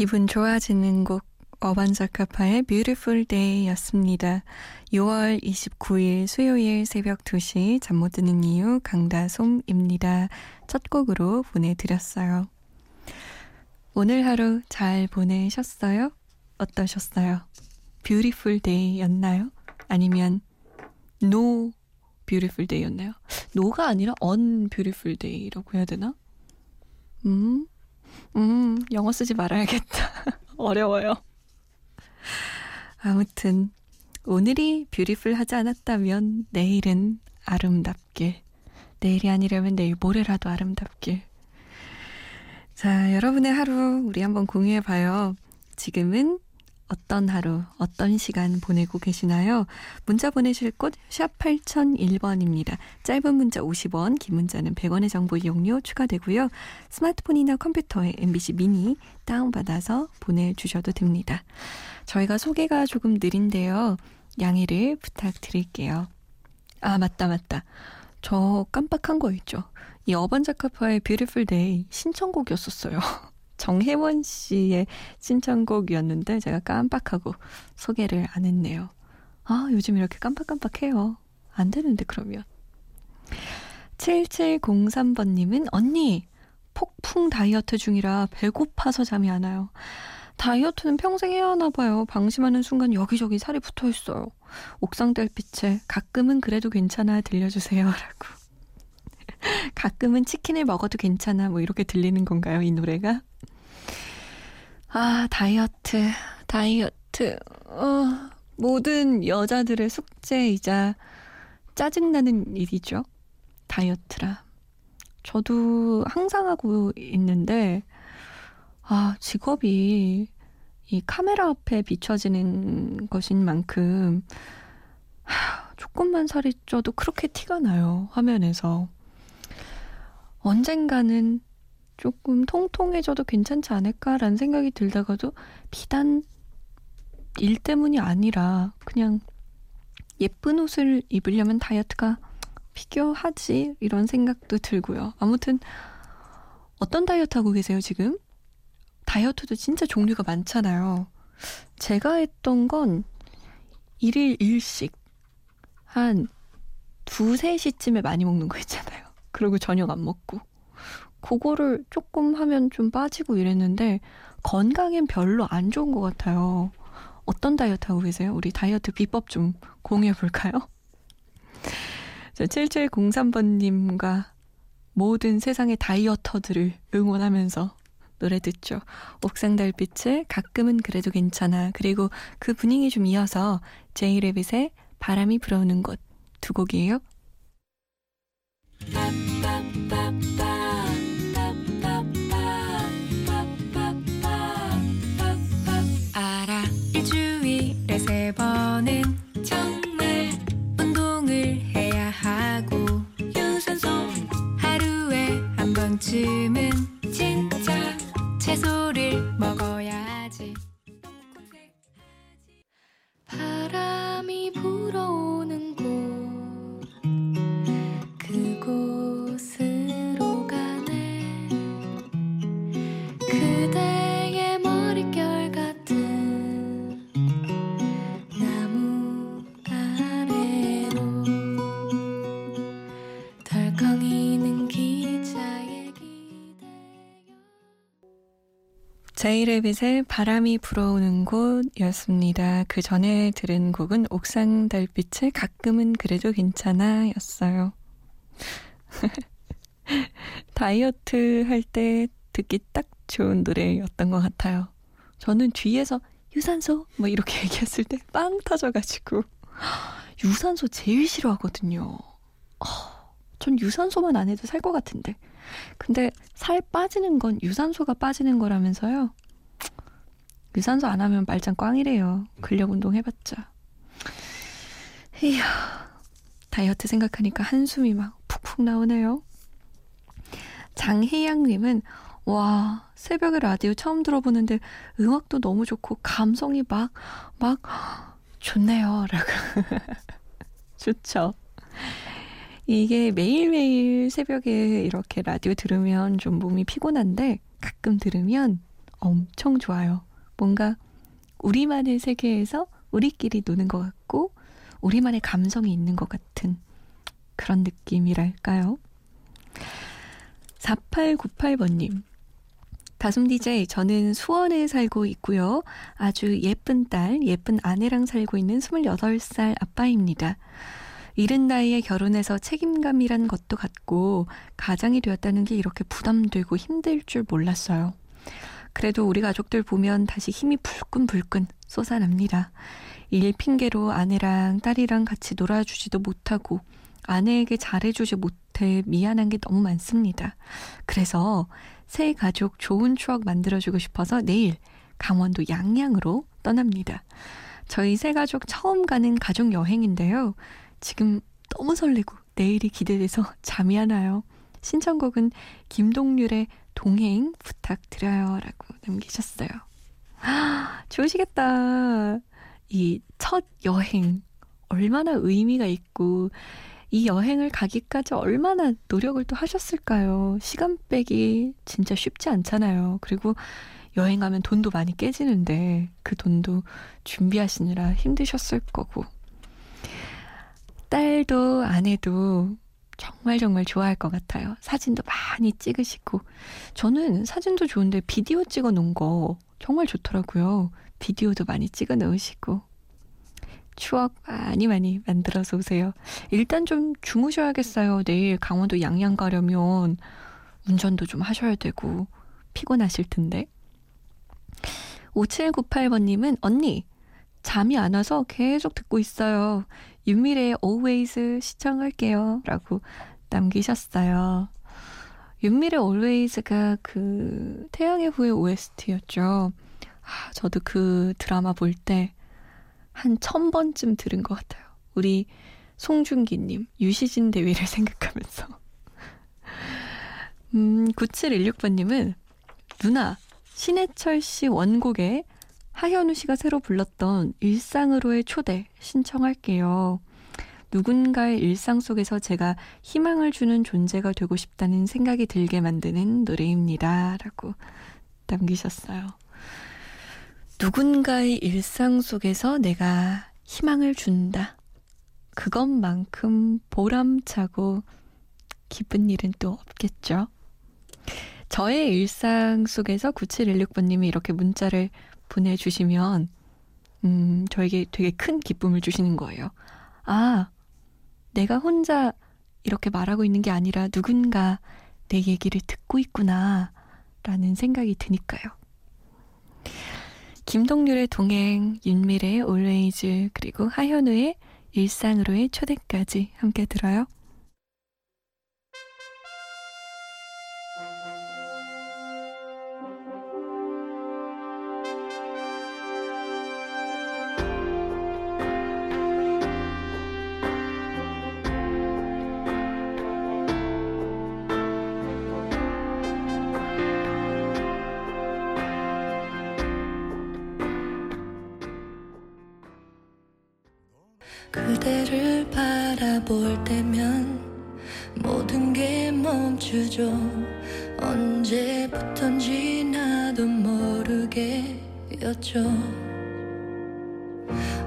기분 좋아지는 곡 어반자카파의 Beautiful Day였습니다. 6월 29일 수요일 새벽 2시 잠 못 드는 이유 강다솜입니다. 첫 곡으로 보내드렸어요. 오늘 하루 잘 보내셨어요? 어떠셨어요? Beautiful Day였나요? 아니면 No Beautiful Day였나요? No가 아니라 Unbeautiful Day라고 해야 되나? 음, 음, 영어 쓰지 말아야겠다. 어려워요. 아무튼 오늘이 뷰티풀 하지 않았다면 내일은 아름답길. 내일이 아니라면 내일 모레라도 아름답길. 자, 여러분의 하루 우리 한번 공유해 봐요. 지금은 어떤 하루, 어떤 시간 보내고 계시나요? 문자 보내실 곳 샵 8001번입니다. 짧은 문자 50원, 긴 문자는 100원의 정보 이용료 추가되고요. 스마트폰이나 컴퓨터에 MBC 미니 다운받아서 보내주셔도 됩니다. 저희가 소개가 조금 느린데요. 양해를 부탁드릴게요. 아, 맞다, 맞다. 저 깜빡한 거 있죠. 이 어반 자카파의 Beautiful Day 신청곡이었었어요. 정혜원 씨의 신청곡이었는데 제가 깜빡하고 소개를 안 했네요. 아, 요즘 이렇게 깜빡깜빡해요. 안 되는데, 그러면. 7703번님은, 언니, 폭풍 다이어트 중이라 배고파서 잠이 안 와요. 다이어트는 평생 해야 하나 봐요. 방심하는 순간 여기저기 살이 붙어 있어요. 옥상 달빛에 가끔은 그래도 괜찮아 들려주세요. 라고. 가끔은 치킨을 먹어도 괜찮아. 뭐 이렇게 들리는 건가요? 이 노래가? 아, 다이어트, 다이어트. 어, 모든 여자들의 숙제이자 짜증나는 일이죠. 다이어트라. 저도 항상 하고 있는데, 아, 직업이 이 카메라 앞에 비춰지는 것인 만큼, 하, 조금만 살이 쪄도 그렇게 티가 나요. 화면에서. 언젠가는 조금 통통해져도 괜찮지 않을까라는 생각이 들다가도 비단 일 때문이 아니라 그냥 예쁜 옷을 입으려면 다이어트가 필요하지 이런 생각도 들고요. 아무튼 어떤 다이어트 하고 계세요 지금? 다이어트도 진짜 종류가 많잖아요. 제가 했던 건 일일 일식 한 두세 시쯤에 많이 먹는 거 있잖아요. 그리고 저녁 안 먹고 그거를 조금 하면 좀 빠지고 이랬는데 건강엔 별로 안 좋은 것 같아요. 어떤 다이어트 하고 계세요? 우리 다이어트 비법 좀 공유해 볼까요? 7703번님과 모든 세상의 다이어터들을 응원하면서 노래 듣죠. 옥상 달빛을 가끔은 그래도 괜찮아. 그리고 그 분위기 좀 이어서 제이레빗의 바람이 불어오는 곳 두 곡이에요. 한 제이레빗의 바람이 불어오는 곳이었습니다. 그 전에 들은 곡은 옥상 달빛의 가끔은 그래도 괜찮아 였어요. 다이어트 할 때 듣기 딱 좋은 노래였던 것 같아요. 저는 뒤에서 유산소 뭐 이렇게 얘기했을 때 빵 터져가지고 유산소 제일 싫어하거든요. 어, 전 유산소만 안 해도 살 것 같은데. 근데 살 빠지는 건 유산소가 빠지는 거라면서요. 유산소 안 하면 말짱 꽝이래요. 근력 운동 해봤자. 이야, 다이어트 생각하니까 한숨이 막 푹푹 나오네요. 장혜양님은 와 새벽에 라디오 처음 들어보는데 음악도 너무 좋고 감성이 막막 좋네요라고 좋죠. 이게 매일매일 새벽에 이렇게 라디오 들으면 좀 몸이 피곤한데 가끔 들으면 엄청 좋아요. 뭔가 우리만의 세계에서 우리끼리 노는 것 같고 우리만의 감성이 있는 것 같은 그런 느낌이랄까요? 4898번님. 다솜 DJ, 저는 수원에 살고 있고요. 아주 예쁜 딸, 예쁜 아내랑 살고 있는 26살 아빠입니다. 이른 나이에 결혼해서 책임감이란 것도 갖고 가장이 되었다는 게 이렇게 부담되고 힘들 줄 몰랐어요. 그래도 우리 가족들 보면 다시 힘이 불끈불끈 솟아납니다. 일 핑계로 아내랑 딸이랑 같이 놀아주지도 못하고 아내에게 잘해주지 못해 미안한 게 너무 많습니다. 그래서 새 가족 좋은 추억 만들어주고 싶어서 내일 강원도 양양으로 떠납니다. 저희 새 가족 처음 가는 가족 여행인데요. 지금 너무 설레고 내일이 기대돼서 잠이 안 와요. 신청곡은 김동률의 동행 부탁드려요. 라고 남기셨어요. 아, 좋으시겠다. 이 첫 여행, 얼마나 의미가 있고, 이 여행을 가기까지 얼마나 노력을 또 하셨을까요? 시간 빼기 진짜 쉽지 않잖아요. 그리고 여행 가면 돈도 많이 깨지는데, 그 돈도 준비하시느라 힘드셨을 거고. 딸도 아내도 정말 정말 좋아할 것 같아요. 사진도 많이 찍으시고. 저는 사진도 좋은데 비디오 찍어 놓은 거 정말 좋더라고요. 비디오도 많이 찍어 놓으시고. 추억 많이 많이 만들어서 오세요. 일단 좀 주무셔야겠어요. 내일 강원도 양양 가려면 운전도 좀 하셔야 되고 피곤하실 텐데. 5798번님은 언니 잠이 안 와서 계속 듣고 있어요. 윤미래의 Always 시청할게요. 라고 남기셨어요. 윤미래 Always가 그 태양의 후예 OST였죠. 아, 저도 그 드라마 볼 때 한 천 번쯤 들은 것 같아요. 우리 송중기님, 유시진 대위를 생각하면서. 음, 9716번님은 누나, 신해철 씨 원곡에 하현우 씨가 새로 불렀던 일상으로의 초대 신청할게요. 누군가의 일상 속에서 제가 희망을 주는 존재가 되고 싶다는 생각이 들게 만드는 노래입니다. 라고 남기셨어요. 누군가의 일상 속에서 내가 희망을 준다. 그것만큼 보람차고 기쁜 일은 또 없겠죠. 저의 일상 속에서 9716번님이 이렇게 문자를 보내주시면, 음, 저에게 되게 큰 기쁨을 주시는 거예요. 아, 내가 혼자 이렇게 말하고 있는 게 아니라 누군가 내 얘기를 듣고 있구나, 라는 생각이 드니까요. 김동률의 동행, 윤미래의 Always, 그리고 하현우의 일상으로의 초대까지 함께 들어요. 바라볼 때면 모든 게 멈추죠. 언제부턴지 나도 모르게였죠.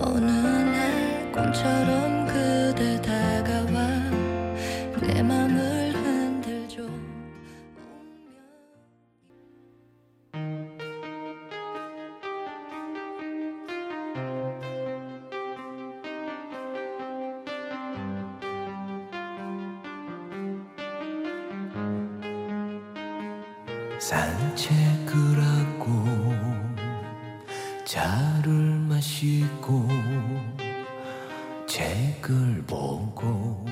어느 날 꿈처럼 산책을 하고 차를 마시고 책을 보고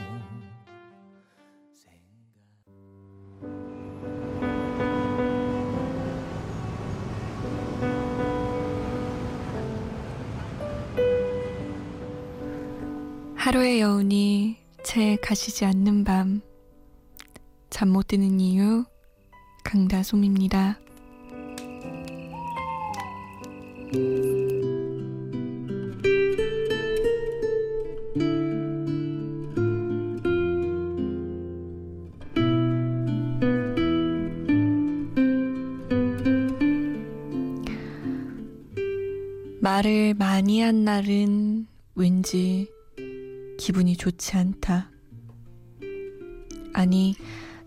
하루의 여운이 채 가시지 않는 밤. 잠 못 드는 이유, 강다솜입니다. 말을 많이 한 날은 왠지 기분이 좋지 않다. 아니,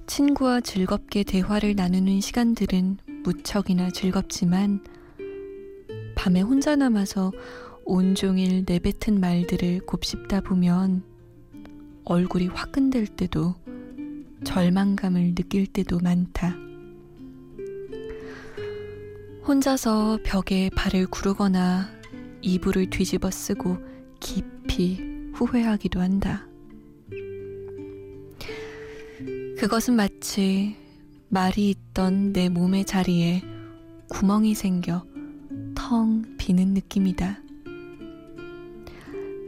친구와 즐겁게 대화를 나누는 시간들은 무척이나 즐겁지만, 밤에 혼자 남아서 온종일 내뱉은 말들을 곱씹다 보면 얼굴이 화끈될 때도 절망감을 느낄 때도 많다. 혼자서 벽에 발을 구르거나 이불을 뒤집어 쓰고 깊이 후회하기도 한다. 그것은 마치 말이 있던 내 몸의 자리에 구멍이 생겨 텅 비는 느낌이다.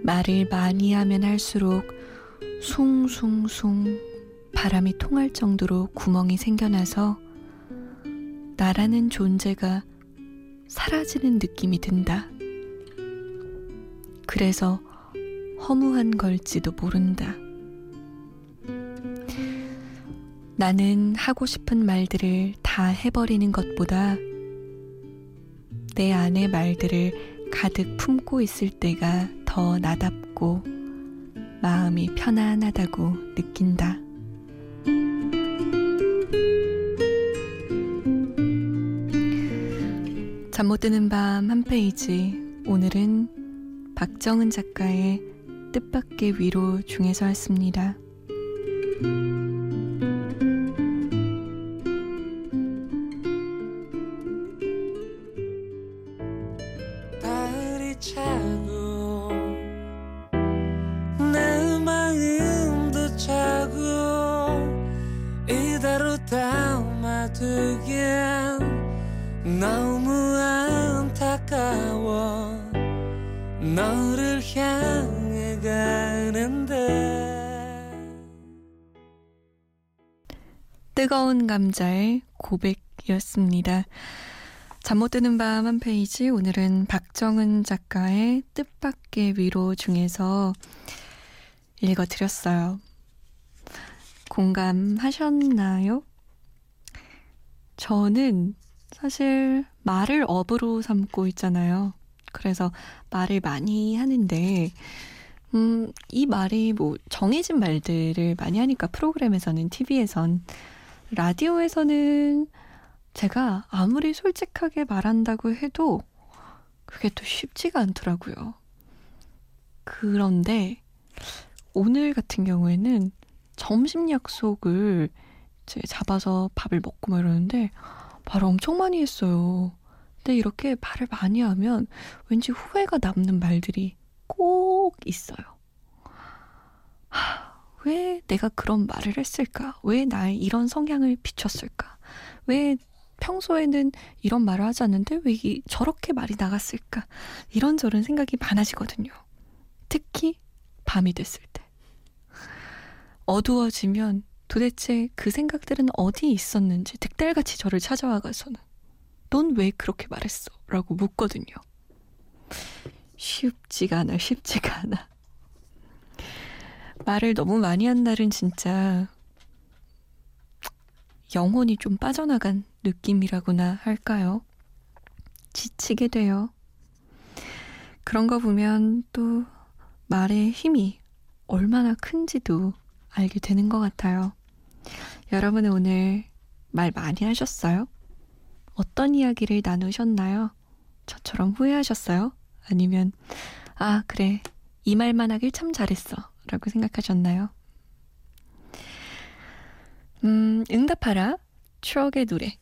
말을 많이 하면 할수록 숭숭숭 바람이 통할 정도로 구멍이 생겨나서 나라는 존재가 사라지는 느낌이 든다. 그래서 허무한 걸지도 모른다. 나는 하고 싶은 말들을 다 해버리는 것보다 내 안의 말들을 가득 품고 있을 때가 더 나답고 마음이 편안하다고 느낀다. 잠 못 드는 밤 한 페이지. 오늘은 박정은 작가의 뜻밖의 위로 중에서 왔습니다. 감자의 고백이었습니다. 잠 못 드는 밤 한 페이지 오늘은 박정은 작가의 뜻밖의 위로 중에서 읽어드렸어요. 공감하셨나요? 저는 사실 말을 업으로 삼고 있잖아요. 그래서 말을 많이 하는데, 음, 이 말이 뭐 정해진 말들을 많이 하니까 프로그램에서는, TV에선, 라디오에서는 제가 아무리 솔직하게 말한다고 해도 그게 또 쉽지가 않더라고요. 그런데 오늘 같은 경우에는 점심 약속을 이제 잡아서 밥을 먹고 막 이러는데 말을 엄청 많이 했어요. 근데 이렇게 말을 많이 하면 왠지 후회가 남는 말들이 꼭 있어요. 하, 왜 내가 그런 말을 했을까? 왜 나의 이런 성향을 비췄을까? 왜 평소에는 이런 말을 하지 않는데 왜 이, 저렇게 말이 나갔을까? 이런저런 생각이 많아지거든요. 특히 밤이 됐을 때. 어두워지면 도대체 그 생각들은 어디 있었는지 득달같이 저를 찾아와가서는 넌 왜 그렇게 말했어? 라고 묻거든요. 쉽지가 않아, 쉽지가 않아. 말을 너무 많이 한 날은 진짜 영혼이 좀 빠져나간 느낌이라고나 할까요? 지치게 돼요. 그런 거 보면 또 말의 힘이 얼마나 큰지도 알게 되는 것 같아요. 여러분은 오늘 말 많이 하셨어요? 어떤 이야기를 나누셨나요? 저처럼 후회하셨어요? 아니면, 아, 그래. 이 말만 하길 참 잘했어. 라고 생각하셨나요? 음, 응답하라. 추억의 노래.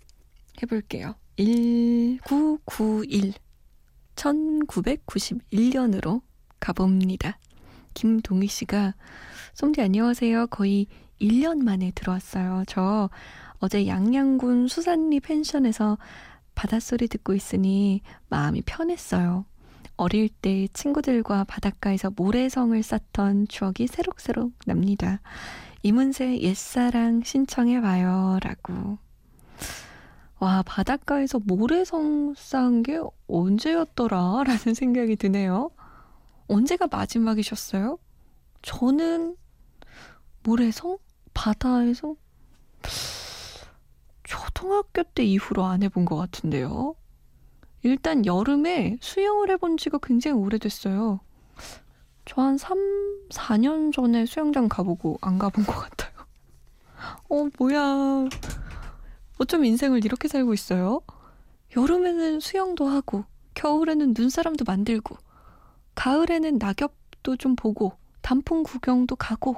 해볼게요. 1991. 1991년으로 가봅니다. 김동희 씨가 솜디 안녕하세요. 거의 1년 만에 들어왔어요. 저 어제 양양군 수산리 펜션에서 바닷소리 듣고 있으니 마음이 편했어요. 어릴 때 친구들과 바닷가에서 모래성을 쌓던 추억이 새록새록 납니다. 이문세 옛사랑 신청해 봐요. 라고. 와, 바닷가에서 모래성 쌓은 게 언제였더라? 라는 생각이 드네요. 언제가 마지막이셨어요? 저는 모래성? 바다에서? 초등학교 때 이후로 안 해본 것 같은데요. 일단 여름에 수영을 해본 지가 굉장히 오래됐어요. 저 한 3, 4년 전에 수영장 가보고 안 가본 것 같아요. 어, 뭐야. 어쩜 인생을 이렇게 살고 있어요? 여름에는 수영도 하고, 겨울에는 눈사람도 만들고, 가을에는 낙엽도 좀 보고, 단풍 구경도 가고,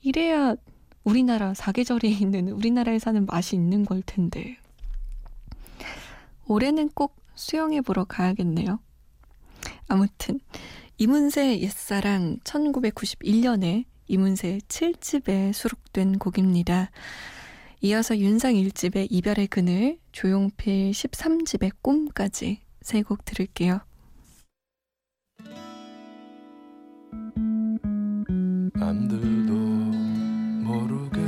이래야 우리나라 사계절이 있는 우리나라에 사는 맛이 있는 걸 텐데. 올해는 꼭 수영해 보러 가야겠네요. 아무튼 이문세 옛사랑 1991년에 이문세 7집에 수록된 곡입니다. 이어서 윤상 1집의 이별의 그늘, 조용필 13집의 꿈까지 세 곡 들을게요. 남들도 모르게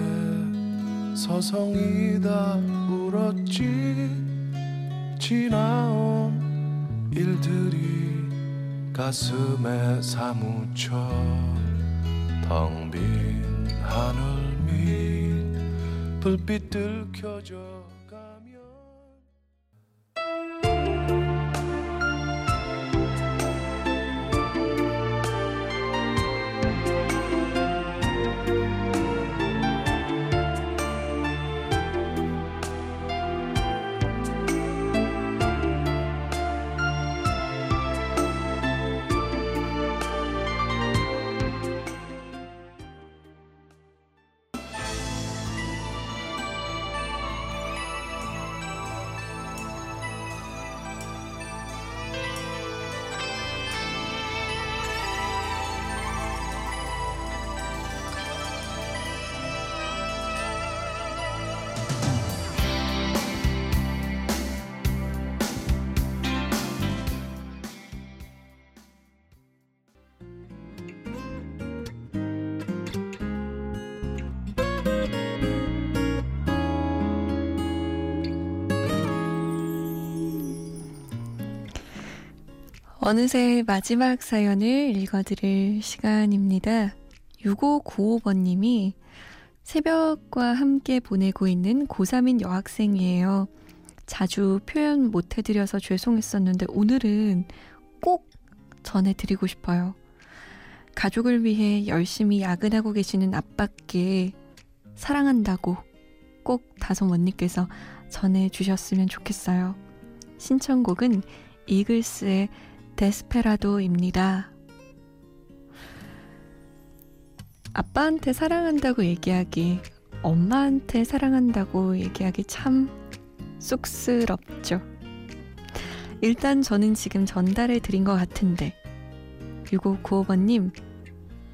서성이다 울었지 지나온 일들이 가슴에 사무쳐 텅 빈 하늘 밑 불빛들 켜져 어느새 마지막 사연을 읽어드릴 시간입니다. 6595번님이 새벽과 함께 보내고 있는 고3인 여학생이에요. 자주 표현 못 해드려서 죄송했었는데 오늘은 꼭 전해드리고 싶어요. 가족을 위해 열심히 야근하고 계시는 아빠께 사랑한다고 꼭 다솜 언니께서 전해주셨으면 좋겠어요. 신청곡은 이글스의 데스페라도입니다. 아빠한테 사랑한다고 얘기하기, 엄마한테 사랑한다고 얘기하기 참 쑥스럽죠. 일단 저는 지금 전달해 드린 것 같은데, 6595번님,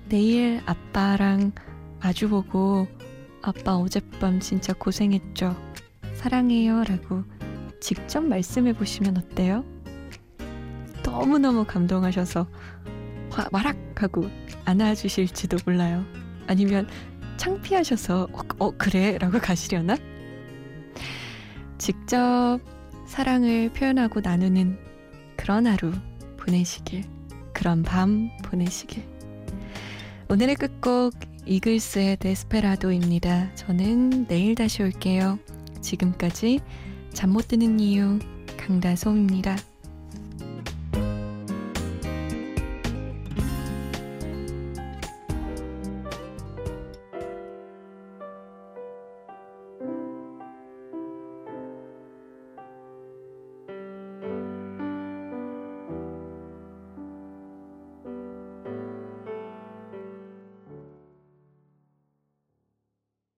내일 아빠랑 마주보고 아빠 어젯밤 진짜 고생했죠. 사랑해요. 라고 직접 말씀해 보시면 어때요? 너무너무 감동하셔서 화, 와락하고 안아주실지도 몰라요. 아니면 창피하셔서 어, 어 그래? 라고 가시려나? 직접 사랑을 표현하고 나누는 그런 하루 보내시길, 그런 밤 보내시길. 오늘의 끝곡 이글스의 데스페라도입니다. 저는 내일 다시 올게요. 지금까지 잠 못 드는 이유 강다솜입니다.